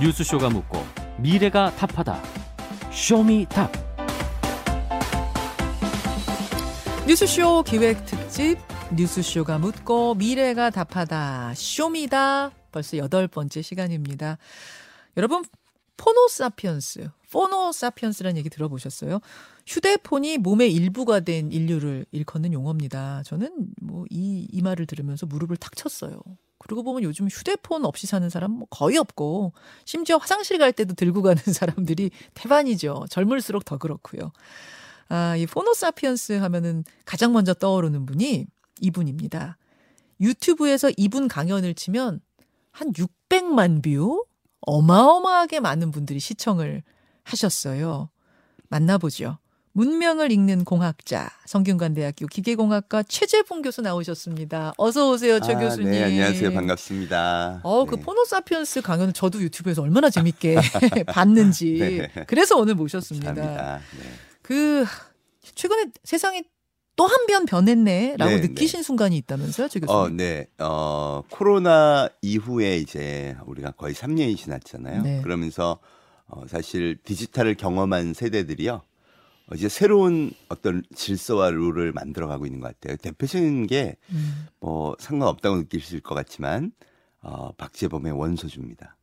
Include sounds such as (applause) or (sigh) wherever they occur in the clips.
뉴스쇼가 묻고 미래가 답하다. 쇼미답. 뉴스쇼 기획 특집 뉴스쇼가 묻고 미래가 답하다 쇼미답 벌써 여덟 번째 시간입니다. 여러분 Phono Sapiens, Phono Sapiens라는 얘기 들어보셨어요? 휴대폰이 몸의 일부가 된 인류를 일컫는 용어입니다. 저는 뭐 이 이 말을 들으면서 무릎을 탁 쳤어요. 그러고 보면 요즘 휴대폰 없이 사는 사람 뭐 거의 없고 심지어 화장실 갈 때도 들고 가는 (laughs) 사람들이 태반이죠. 젊을수록 더 그렇고요. 아, 이 Phono Sapiens 하면은 가장 먼저 떠오르는 분이 이분입니다. 유튜브에서 이분 강연을 치면 한 600만 view? 어마어마하게 많은 분들이 시청을 하셨어요. 만나보죠. 문명을 읽는 공학자, 성균관대학교 기계공학과 최재봉 교수 나오셨습니다. 어서 오세요, 최 아, 교수님. 네, 안녕하세요. 반갑습니다. 어, 네. 그 포노사피언스 강연을 저도 유튜브에서 얼마나 재밌게 (laughs) 봤는지. 네. 그래서 오늘 모셨습니다. 감사합니다. 네. 그 최근에 세상이 또 한 변 변했네라고 네, 느끼신 순간이 있다면서요, 최 교수님? 어, 네. 어, 코로나 이후에 이제 우리가 거의 3년이 지났잖아요. 네. 그러면서 어, 사실 디지털을 경험한 세대들이요. 어, 이제 새로운 어떤 질서와 룰을 만들어가고 있는 것 같아요. 대표적인 게 음. 뭐 상관없다고 느끼실 것 같지만 어, 박재범의 원소주입니다.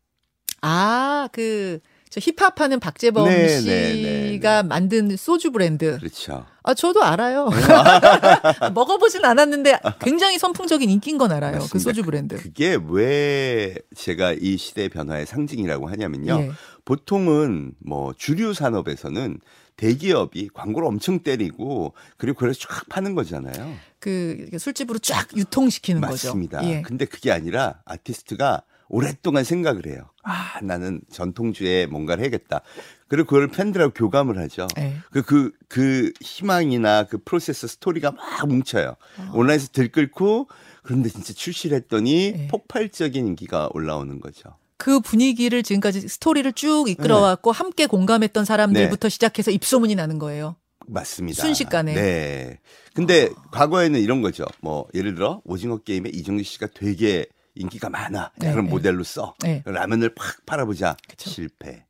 아, 그, 저 힙합하는 박재범 네, 씨가 네, 네, 만든 소주 브랜드. 그렇죠. 아, 저도 알아요. (laughs) (laughs) 먹어보진 않았는데 굉장히 선풍적인 인기인 건 알아요. 그 맞습니다. 소주 브랜드. 그게 왜 제가 이 시대 변화의 상징이라고 하냐면요. 예. 보통은 뭐 주류 산업에서는 대기업이 광고를 엄청 때리고 그리고 그래서 쫙 파는 거잖아요. 그 술집으로 쫙 유통시키는 맞습니다. 거죠. 예. 근데 그게 아니라 아티스트가 오랫동안 생각을 해요. 아, 나는 전통주에 뭔가를 해야겠다. 그리고 그걸 팬들하고 교감을 하죠. 예. 그, 그, 그 희망이나 그 프로세스 스토리가 막 뭉쳐요. 온라인에서 들끓고 그런데 진짜 출시를 했더니 네. 폭발적인 인기가 올라오는 거죠. 그 분위기를 지금까지 스토리를 쭉 이끌어왔고 함께 공감했던 사람들부터 시작해서 입소문이 나는 거예요. 맞습니다. 순식간에. 네. 근데 과거에는 이런 거죠. 뭐 예를 들어 오징어 게임에 이정기 씨가 되게 인기가 많아. 네, 그런 네. 모델로 써. 네. 라면을 팍 팔아보자. 그쵸. 실패.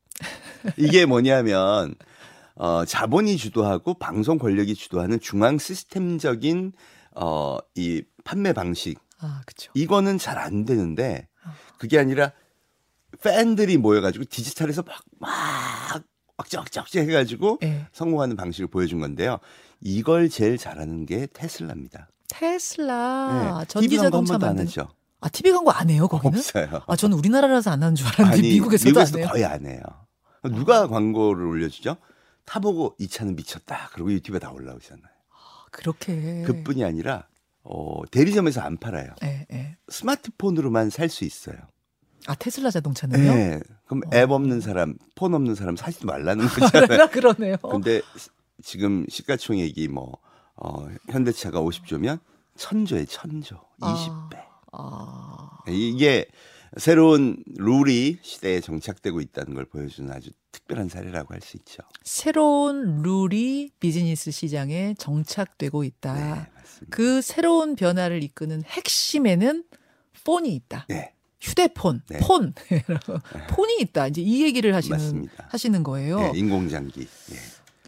이게 뭐냐면 어, 자본이 주도하고 방송 권력이 주도하는 중앙 시스템적인 어, 이 판매 방식 아, 그렇죠. 이거는 잘 안 되는데 어. 그게 아니라 팬들이 모여가지고 디지털에서 막, 막, 억지억지 해가지고 예. 성공하는 방식을 보여준 건데요. 이걸 제일 잘하는 게 테슬라입니다. 테슬라 네. 전기 자동차. 하죠. 아, TV 광고 안 해요, 거기는? 없어요. 아, 저는 우리나라라서 안 하는 줄 알았는데 아니, 미국에서도, 미국에서도 안. 거의 안 해요. 누가 광고를 올려주죠? 타보고 이 차는 미쳤다. 그리고 유튜브에 다 올라오잖아요. 그렇게. 그뿐이 아니라 어, 대리점에서 안 팔아요. 예, 예. 스마트폰으로만 살 수 있어요. 아, 테슬라 자동차는요? 네. 그럼 어. 앱 없는 사람, 폰 없는 사람 사지 말라는 거잖아요. 아, 그러네요. 근데 지금 시가총액이 뭐 어, 현대차가 50조면 천조에 천조, 20배. 아, 이게 새로운 룰이 시대에 정착되고 있다는 걸 보여주는 아주 특별한 사례라고 할 수 있죠. 새로운 룰이 비즈니스 시장에 정착되고 있다. 네. 그 새로운 변화를 이끄는 핵심에는 폰이 있다. 네, 휴대폰, 네. 폰, (laughs) 폰이 있다. 이제 이 얘기를 하시는 맞습니다. 하시는 거예요. 네, 인공장기. 예.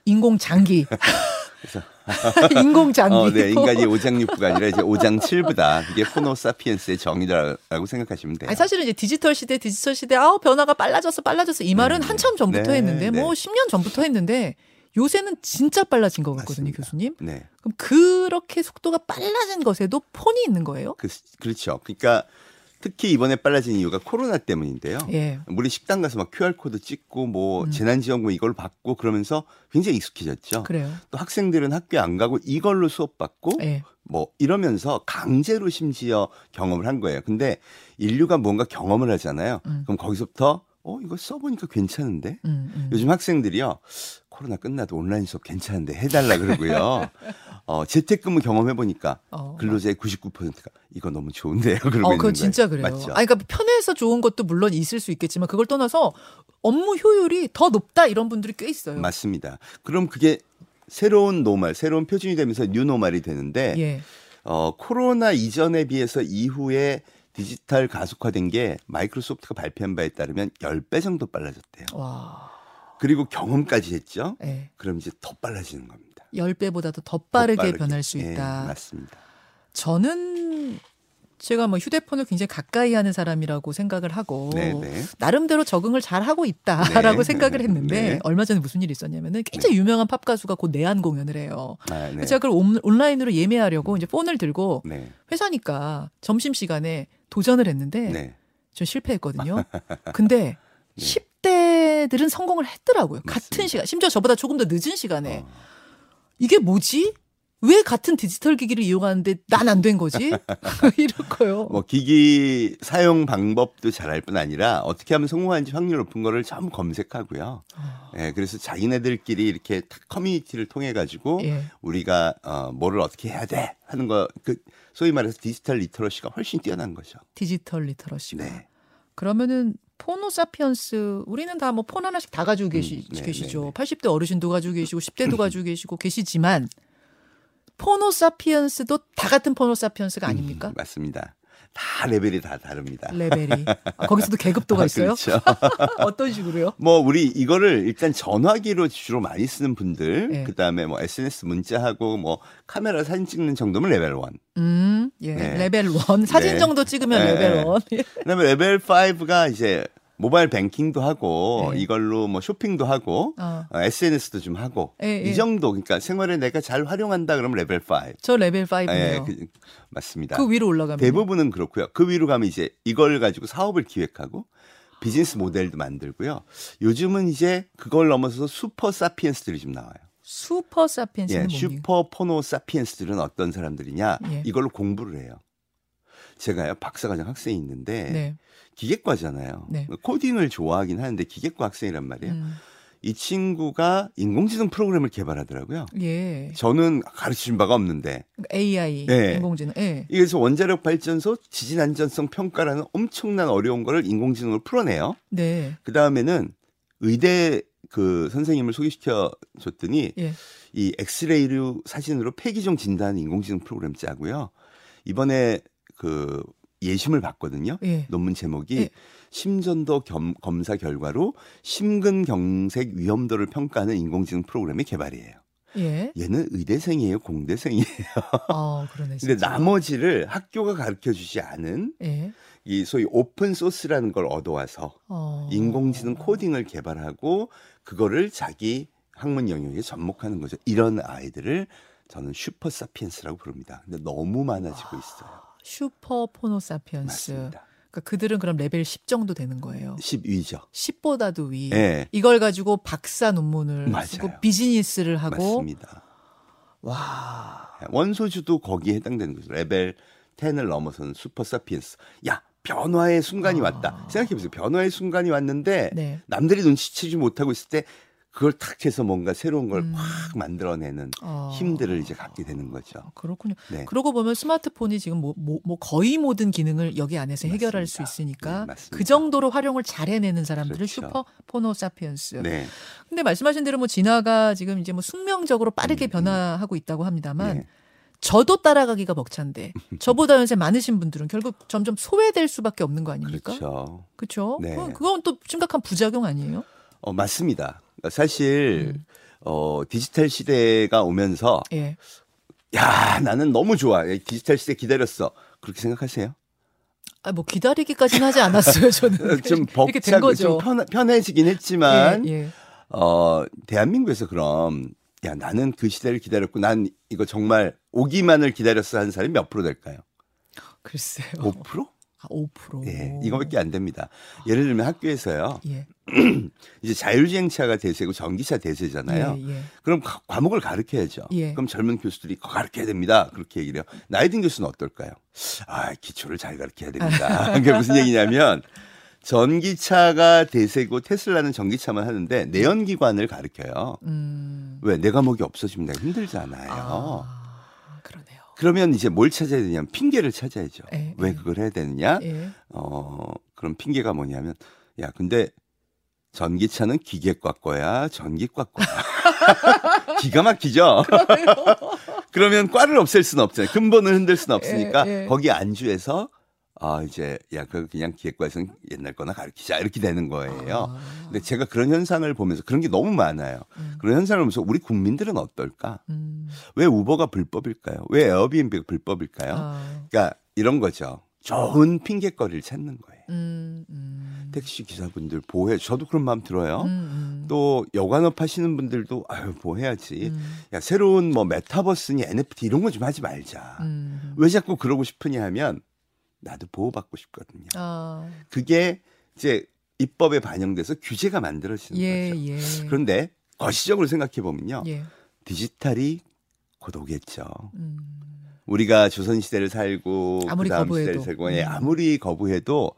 인공 장기, (laughs) 그래서 (laughs) 인공 장기. 어, 네, 인간이 오장육부가 아니라 이제 오장칠부다. 이게 호노사피엔스의 정의라고 생각하시면 돼요. 아니 사실은 이제 디지털 시대, 디지털 시대, 아우 변화가 빨라졌어, 빨라졌어 이 말은 네. 한참 전부터 네, 했는데 네. 뭐 10년 전부터 했는데 요새는 진짜 빨라진 것 같거든요, 맞습니다. 교수님. 네, 그럼 그렇게 속도가 빨라진 것에도 폰이 있는 거예요? 그, 그렇죠. 그러니까 특히 이번에 빨라진 이유가 코로나 때문인데요. 예. 우리 식당 가서 막 QR 코드 찍고 뭐 음. 재난지원금 이걸 받고 그러면서 굉장히 익숙해졌죠. 그래요. 또 학생들은 학교에 안 가고 이걸로 수업 받고 예. 뭐 이러면서 강제로 심지어 경험을 한 거예요. 근데 인류가 뭔가 경험을 하잖아요. 음. 그럼 거기서부터 어 이거 써보니까 괜찮은데 음, 음. 요즘 학생들이요 코로나 끝나도 온라인 수업 괜찮은데 해달라 그러고요. (laughs) 어 재택근무 경험해 보니까 어. 근로자의 99%가 이거 너무 좋은데요. (laughs) 그러고 어, 그거 거예요. 진짜 그래요. 맞죠? 아니, 그러니까 편해서 좋은 것도 물론 있을 수 있겠지만 그걸 떠나서 업무 효율이 더 높다 이런 분들이 꽤 있어요. 맞습니다. 그럼 그게 새로운 normal, 새로운 표준이 되면서 new normal이 되는데 예. 어, 코로나 이전에 비해서 이후에 디지털 가속화된 게 마이크로소프트가 발표한 바에 따르면 10배 정도 빨라졌대요. 와. 그리고 경험까지 했죠. 예. 그럼 이제 더 빨라지는 겁니다. 10배보다도 더더 빠르게 변할 수 예, 있다. 맞습니다. 저는 제가 뭐 휴대폰을 굉장히 가까이 하는 사람이라고 생각을 하고 네, 네. 나름대로 적응을 잘 하고 있다라고 네. 생각을 했는데 네. 얼마 전에 무슨 일이 있었냐면은 굉장히 유명한 팝 가수가 곧 내한 공연을 해요. 아, 네. 제가 그걸 온- 온라인으로 예매하려고 이제 폰을 들고 네. 회사니까 점심 시간에 도전을 했는데 네. 저 실패했거든요. (laughs) 근데 10대들은 성공을 했더라고요. 같은 맞습니다. 시간, 심지어 저보다 조금 더 늦은 시간에 어. 이게 뭐지? 왜 같은 디지털 기기를 이용하는데 난 안 된 거지? (laughs) 이럴 거요. 뭐 기기 사용 방법도 잘할 뿐 아니라 어떻게 하면 성공하는지 확률 높은 거를 전부 검색하고요. 아. 예, 그래서 자기네들끼리 이렇게 탁 커뮤니티를 통해 가지고 예. 우리가 어 뭐를 어떻게 해야 돼 하는 거 그 소위 말해서 digital literacy가 훨씬 뛰어난 거죠. digital literacy가. 네. 그러면은 phono sapiens 우리는 다 뭐 폰 하나씩 다 가지고 계시, 네, 계시죠. 네, 네. 80대 어르신도 가지고 계시고 10대도 (laughs) 가지고 계시고 계시지만 phono sapiens도 다 같은 phono sapiens가 아닙니까? 음, 맞습니다. 다 레벨이 다 다릅니다. 레벨이. 아, 거기서도 계급도가 아, 있어요? 그렇죠. (laughs) 어떤 식으로요? 뭐 우리 이거를 일단 전화기로 주로 많이 쓰는 분들, 네. 그다음에 뭐 SNS 문자하고 뭐 카메라 사진 찍는 정도면 레벨 1. 음, 예. 네. 레벨 1. 사진 네. 정도 찍으면 네. 레벨 1. (laughs) 그다음에 레벨 5가 이제 모바일 뱅킹도 하고 네. 이걸로 뭐 쇼핑도 하고 어. 어, SNS도 좀 하고 예, 예. 이 정도 그러니까 생활에 내가 잘 활용한다 그러면 레벨 5. 저 레벨 5네요. 예, 그, 그, 맞습니다. 위로 올라가면 대부분은 그렇고요. 그 위로 가면 이제 이걸 가지고 사업을 기획하고 비즈니스 모델도 만들고요. 요즘은 이제 그걸 넘어서서 super sapiens들이 좀 나와요. super sapiens는 예? super phono sapiens들은 어떤 사람들이냐? 예. 이걸로 공부를 해요. 제가요 박사과정 학생이 있는데 네. 기계과잖아요. 네. 코딩을 좋아하긴 하는데 기계과 학생이란 말이에요. 음, 이 친구가 인공지능 프로그램을 개발하더라고요. 예. 저는 가르친 바가 없는데 AI 네. 인공지능. 예. 그래서 원자력 발전소 지진 안전성 평가라는 엄청난 어려운 거를 인공지능으로 풀어내요. 네. 그 다음에는 의대 그 선생님을 소개시켜 줬더니 예. 이 엑스레이로 사진으로 폐기종 진단 인공지능 프로그램 짜고요. 이번에 그 예심을 봤거든요. 예. 논문 제목이 예. 심전도 겸- 검사 결과로 심근경색 위험도를 평가하는 인공지능 프로그램의 개발이에요. 예. 얘는 의대생이에요, 공대생이에요. 아, 그러네. 근데. 나머지를 학교가 가르쳐 주지 않은 예. 이 소위 open source라는 걸 얻어와서 어. 인공지능 코딩을 개발하고 그거를 자기 학문 영역에 접목하는 거죠. 이런 아이들을 저는 super sapiens라고 부릅니다. 근데 너무 많아지고 있어요. super phono sapiens. 맞습니다. 그러니까 그들은 그럼 레벨 10 정도 되는 거예요. 10 위죠. 10보다도 위. 예. 이걸 가지고 박사 논문을 맞아요. 쓰고 비즈니스를 하고 맞습니다. 와. 원소주도 거기에 해당되는 거죠. 레벨 10을 넘어서는 super sapiens. 야, 변화의 순간이 아. 왔다. 생각해 보세요. 변화의 순간이 왔는데 네. 남들이 눈치채지 못하고 있을 때 그걸 탁 해서 뭔가 새로운 걸 음. 확 만들어내는 어. 힘들을 이제 갖게 되는 거죠. 그렇군요. 네. 그러고 보면 스마트폰이 지금 뭐, 뭐, 뭐 거의 모든 기능을 여기 안에서 해결할 수 맞습니다. 있으니까 네, 맞습니다. 그 정도로 활용을 잘 해내는 사람들을 그렇죠. super phono sapiens. 네. 근데 말씀하신 대로 뭐 진화가 지금 이제 뭐 숙명적으로 빠르게 음, 음. 변화하고 있다고 합니다만 네. 저도 따라가기가 벅찬데 (laughs) 저보다 연세 많으신 분들은 결국 점점 소외될 수밖에 없는 거 아닙니까? 그렇죠. 그렇죠. 네. 그건, 그건 또 심각한 부작용 아니에요? 어, 맞습니다. 사실 음. 어, 디지털 시대가 오면서 예. 야, 나는 너무 좋아. 디지털 시대 기다렸어. 그렇게 생각하세요? 아, 뭐 기다리기까지는 하지 않았어요. 저는 (laughs) 좀 벅차고. 좀 편, 편해지긴 했지만 예, 예. 어, 대한민국에서 그럼 야, 나는 그 시대를 기다렸고 난 이거 정말 오기만을 기다렸어 하는 사람이 몇 프로 될까요? 글쎄요. 5%? 아, 5%. 예, 이거밖에 안 됩니다. 예를 들면 학교에서요. 예. (clears throat) 이제 자율주행차가 대세고 전기차 대세잖아요. 예, 예. 그럼 가- 과목을 가르쳐야죠. 예. 그럼 젊은 교수들이 가르쳐야 됩니다. 그렇게 얘기를 해요. 나이 든 교수는 어떨까요? 아, 기초를 잘 가르쳐야 됩니다. (laughs) 그게 무슨 얘기냐면 전기차가 대세고 테슬라는 전기차만 하는데 내연기관을 가르쳐요. 음. 왜? 내 과목이 없어지면 내가 힘들잖아요. 아, 그러네요. 그러면 이제 뭘 찾아야 되냐면 핑계를 찾아야죠. 예, 왜 예. 그걸 해야 되느냐? 예. 어, 그럼 핑계가 뭐냐면, 야, 근데 전기차는 기계과 거야, 전기과 거야. (laughs) 기가 막히죠? (laughs) 그러면 과를 없앨 수는 없잖아요. 근본을 흔들 수는 없으니까 예, 예. 거기 안주해서 아 이제 야 그 그냥 기획과에서는 옛날 거나 가르치자 이렇게 되는 거예요. 아. 근데 제가 그런 현상을 보면서 그런 게 너무 많아요. 음. 그런 현상을 보면서 우리 국민들은 어떨까? 음. 왜 우버가 불법일까요? 왜 에어비앤비가 불법일까요? 아. 그러니까 이런 거죠. 좋은 핑계거리를 찾는 거예요. 음. 음. 택시 기사분들 보호해. 저도 그런 마음 들어요. 음, 음. 또 여관업 하시는 분들도 아유 보호해야지. 음. 야 새로운 뭐 메타버스니 NFT 이런 거 좀 하지 말자. 음. 왜 자꾸 그러고 싶으냐 하면 나도 보호받고 싶거든요. 아. 그게 이제 입법에 반영돼서 규제가 만들어지는 예, 거죠. 예. 그런데 거시적으로 생각해 보면요. 예. 디지털이 곧 오겠죠. 음. 우리가 조선 시대를 살고 아무리 그다음 거부해도. 시대를 살고 예, 음. 아무리 거부해도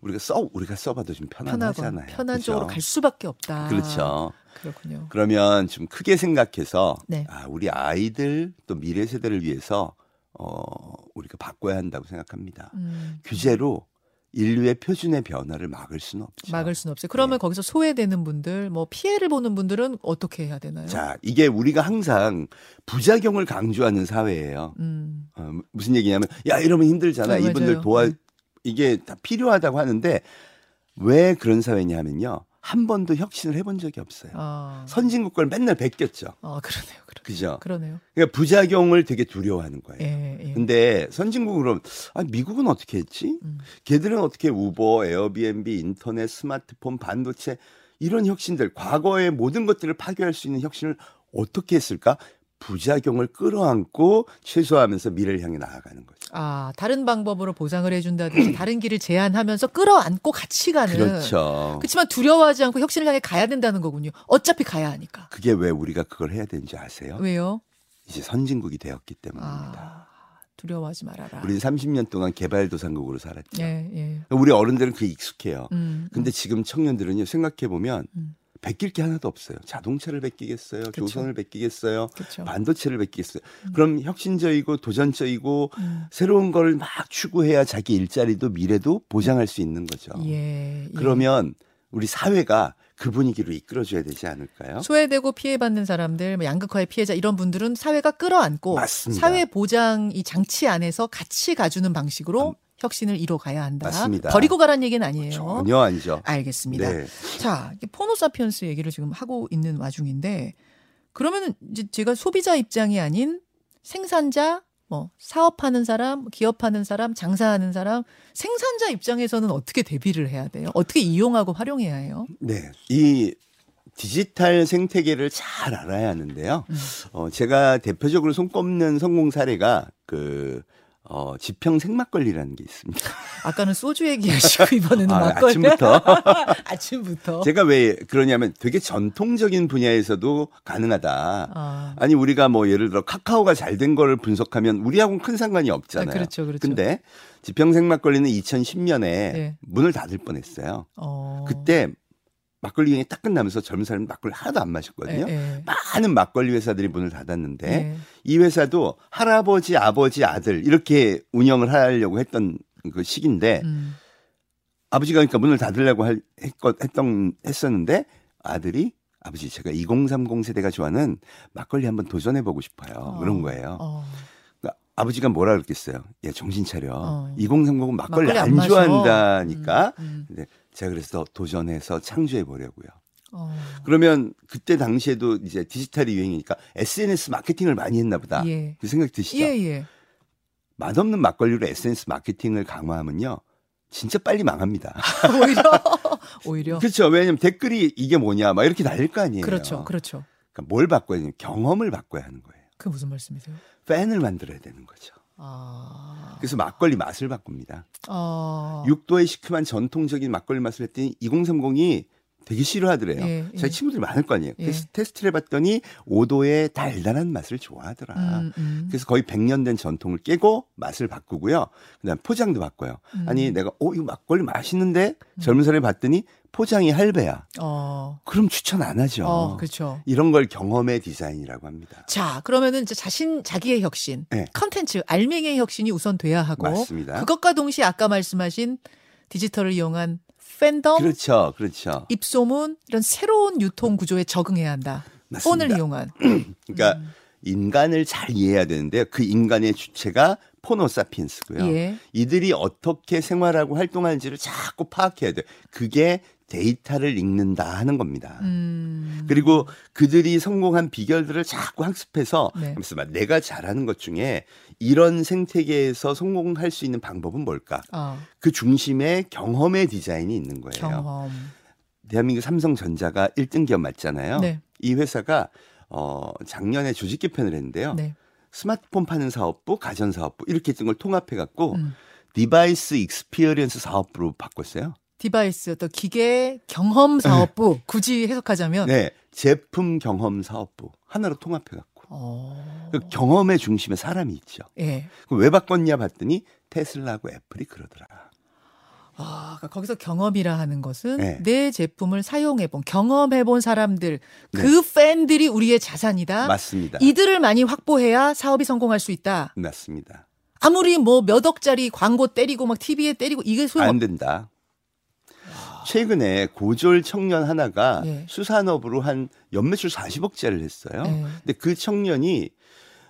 우리가 써 우리가 써봐도 좀 편안하잖아요. 편한 그죠? 쪽으로 갈 수밖에 없다. 그렇죠. 그렇군요. 그러면 좀 크게 생각해서 네. 아, 우리 아이들 또 미래 세대를 위해서 어, 우리가 바꿔야 한다고 생각합니다. 음. 규제로 인류의 표준의 변화를 막을 수는 없죠. 막을 수는 없어요. 그러면 네. 거기서 소외되는 분들, 뭐 피해를 보는 분들은 어떻게 해야 되나요? 자, 이게 우리가 항상 부작용을 강조하는 사회예요. 음. 어, 무슨 얘기냐면 야 이러면 힘들잖아. 네, 이분들. 도와 네. 이게 다 필요하다고 하는데 왜 그런 사회냐면요. 한 번도 혁신을 해본 적이 없어요. 아. 선진국 걸 맨날 베꼈죠. 아, 그러네요. 그러, 그죠? 그러네요. 그러니까 부작용을 되게 두려워하는 거예요. 예, 예. 근데 선진국으로 아 미국은 어떻게 했지? 음. 걔들은 어떻게 우버, 에어비앤비, 인터넷, 스마트폰, 반도체 이런 혁신들 과거의 모든 것들을 파괴할 수 있는 혁신을 어떻게 했을까? 부작용을 끌어안고 최소화하면서 미래를 향해 나아가는 거죠. 아, 다른 방법으로 보상을 해준다든지 다른 길을 제안하면서 끌어안고 같이 가는. 그렇죠. 그렇지만 두려워하지 않고 혁신을 향해 가야 된다는 거군요. 어차피 가야 하니까. 그게 왜 우리가 그걸 해야 되는지 아세요? 왜요? 이제 선진국이 되었기 때문입니다. 아, 두려워하지 말아라. 우리는 30년 동안 개발도상국으로 살았죠. 예, 예. 우리 어른들은 그게 익숙해요. 음, 근데 지금 청년들은요 생각해 보면 음. 베낄 게 하나도 없어요. 자동차를 베끼겠어요. 그쵸. 조선을 베끼겠어요. 그렇죠. 반도체를 베끼겠어요. 그럼 혁신적이고 도전적이고 음. 새로운 걸 막 추구해야 자기 일자리도 미래도 보장할 수 있는 거죠. 예, 예. 그러면 우리 사회가 그 분위기로 이끌어줘야 되지 않을까요? 소외되고 피해받는 사람들, 뭐 양극화의 피해자 이런 분들은 사회가 끌어안고 맞습니다. 사회 보장 이 장치 안에서 같이 가주는 방식으로 혁신을 이뤄가야 한다. 맞습니다. 버리고 가란 얘기는 아니에요. 전혀 아니죠. 알겠습니다. 네. 자, 포노사피언스 얘기를 지금 하고 있는 와중인데 그러면은 이제 제가 소비자 입장이 아닌 생산자, 뭐 사업하는 사람, 기업하는 사람, 장사하는 사람, 생산자 입장에서는 어떻게 대비를 해야 돼요? 어떻게 이용하고 활용해야 해요? 네. 이 디지털 생태계를 잘 알아야 하는데요. 음. 어, 제가 대표적으로 손꼽는 성공 사례가 그 어, 지평 생막걸리라는 게 있습니다. 아까는 소주 (laughs) 얘기하시고 이번에는 아, 막걸리. 아침부터. (laughs) 아침부터. 제가 왜 그러냐면 되게 전통적인 분야에서도 가능하다. 아, 아니 우리가 뭐 예를 들어 카카오가 잘 된 거를 분석하면 우리하고는 큰 상관이 없잖아요. 아, 그렇죠, 그렇죠. 근데 지평 생막걸리는 2010년에 네. 문을 닫을 뻔했어요. 어. 그때 막걸리 유행이 딱 끝나면서 젊은 사람이 막걸리 하나도 안 마셨거든요. 예, 예. 많은 막걸리 회사들이 문을 닫았는데 예. 이 회사도 할아버지, 아버지, 아들 이렇게 운영을 하려고 했던 그 시기인데 음. 아버지가 그러니까 문을 닫으려고 할, 했거, 했던 했었는데 아들이 아버지 제가 2030 세대가 좋아하는 막걸리 한번 도전해 보고 싶어요. 어. 그런 거예요. 어. 그러니까 아버지가 뭐라 그랬겠어요? 야 정신 차려. 어. 2030은 막걸리, 막걸리 안 안. 좋아한다니까. 음, 음. 제가 그래서 도전해서 창조해 보려고요. 어. 그러면 그때 당시에도 이제 디지털이 유행이니까 SNS 마케팅을 많이 했나 보다. 예. 그 생각 드시죠? 예, 예. 맛없는 막걸리로 SNS 마케팅을 강화하면요. 진짜 빨리 망합니다. (laughs) 오히려 오히려 그렇죠. 왜냐면 댓글이 이게 뭐냐 막 이렇게 달릴 거 아니에요. 그렇죠. 그렇죠. 그러니까 뭘 바꿔야 되냐 경험을 바꿔야 하는 거예요. 그 무슨 말씀이세요? 팬을 만들어야 되는 거죠. 아. 그래서 막걸리 맛을 바꿉니다. 아. 6도의 시큼한 전통적인 막걸리 맛을 했더니 2030이 되게 싫어하더래요. 예, 제 예. 친구들이 많을 거 아니에요. 예. 테스트를 해봤더니 5도의 달달한 맛을 좋아하더라. 음, 음. 그래서 거의 100년 된 전통을 깨고 맛을 바꾸고요. 그다음 포장도 바꿔요. 음. 아니 내가 어 이거 막걸리 맛있는데 젊은 사람이 봤더니 포장이 할배야. 어. 그럼 추천 안 하죠. 어, 그렇죠. 이런 걸 경험의 디자인이라고 합니다. 자, 그러면은 이제 자신 자기의 혁신, 네. 컨텐츠, 알맹이의 혁신이 우선 돼야 하고 맞습니다. 그것과 동시에 아까 말씀하신 디지털을 이용한 팬덤, 그렇죠, 그렇죠. 입소문 이런 새로운 유통 구조에 적응해야 한다. 맞습니다. 폰을 이용한. (clears throat) 그러니까 음. 인간을 잘 이해해야 되는데 그 인간의 주체가 포노사피엔스고요. 예. 이들이 어떻게 생활하고 활동하는지를 자꾸 파악해야 돼. 그게 데이터를 읽는다 하는 겁니다. 음. 그리고 그들이 성공한 비결들을 자꾸 학습해서 네. 내가 잘하는 것 중에 이런 생태계에서 성공할 수 있는 방법은 뭘까? 아, 그 중심에 경험의 디자인이 있는 거예요. 경험. 대한민국 삼성전자가 1등 기업 맞잖아요. 네. 이 회사가 어 작년에 조직 개편을 했는데요. 네. 스마트폰 파는 사업부, 가전 사업부 이렇게 있던 걸 통합해 갖고 음. device experience 사업부로 바꿨어요. device 또 기계 경험 사업부 굳이 해석하자면 네, 제품 경험 사업부 하나로 통합해 갖고 어. 그 경험의 중심에 사람이 있죠. 예. 그럼 왜 바꿨냐 봤더니 테슬라하고 애플이 그러더라. 아, 그러니까 거기서 경험이라 하는 것은 네. 내 제품을 사용해본, 경험해본 사람들, 그 팬들이 우리의 자산이다. 맞습니다. 이들을 많이 확보해야 사업이 성공할 수 있다. 맞습니다. 아무리 뭐 몇 억짜리 광고 때리고 막 TV에 때리고 이게 소용 안 된다. 최근에 고졸 청년 하나가 예. 수산업으로 한 연매출 40억짜리를 했어요. 예. 근데 그 청년이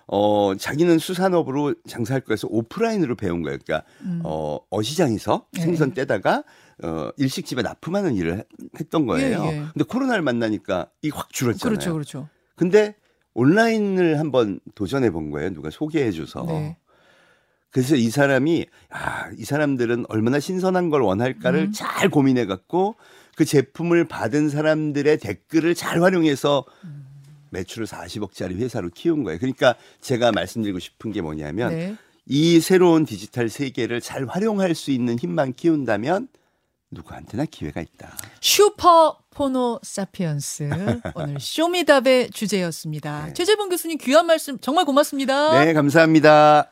어 자기는 수산업으로 장사할 거해서 오프라인으로 배운 거예요. 그러니까 음. 어 어시장에서 예. 생선 떼다가 어 일식집에 납품하는 일을 해- 했던 거예요. 예, 예. 근데 코로나를 만나니까 이게 확 줄었잖아요. 그렇죠, 그렇죠. 근데 온라인을 한번 도전해 본 거예요. 누가 소개해 줘서. 네. 그래서 이 사람이 아, 이 사람들은 얼마나 신선한 걸 원할까를 음. 잘 고민해 갖고 그 제품을 받은 사람들의 댓글을 잘 활용해서 매출을 40억짜리 회사로 키운 거예요. 그러니까 제가 말씀드리고 싶은 게 뭐냐면 네. 이 새로운 디지털 세계를 잘 활용할 수 있는 힘만 키운다면 누구한테나 기회가 있다. 슈퍼 포노 사피언스 (laughs) 오늘 쇼미답의 주제였습니다. 네. 최재봉 교수님 귀한 말씀 정말 고맙습니다. 네, 감사합니다.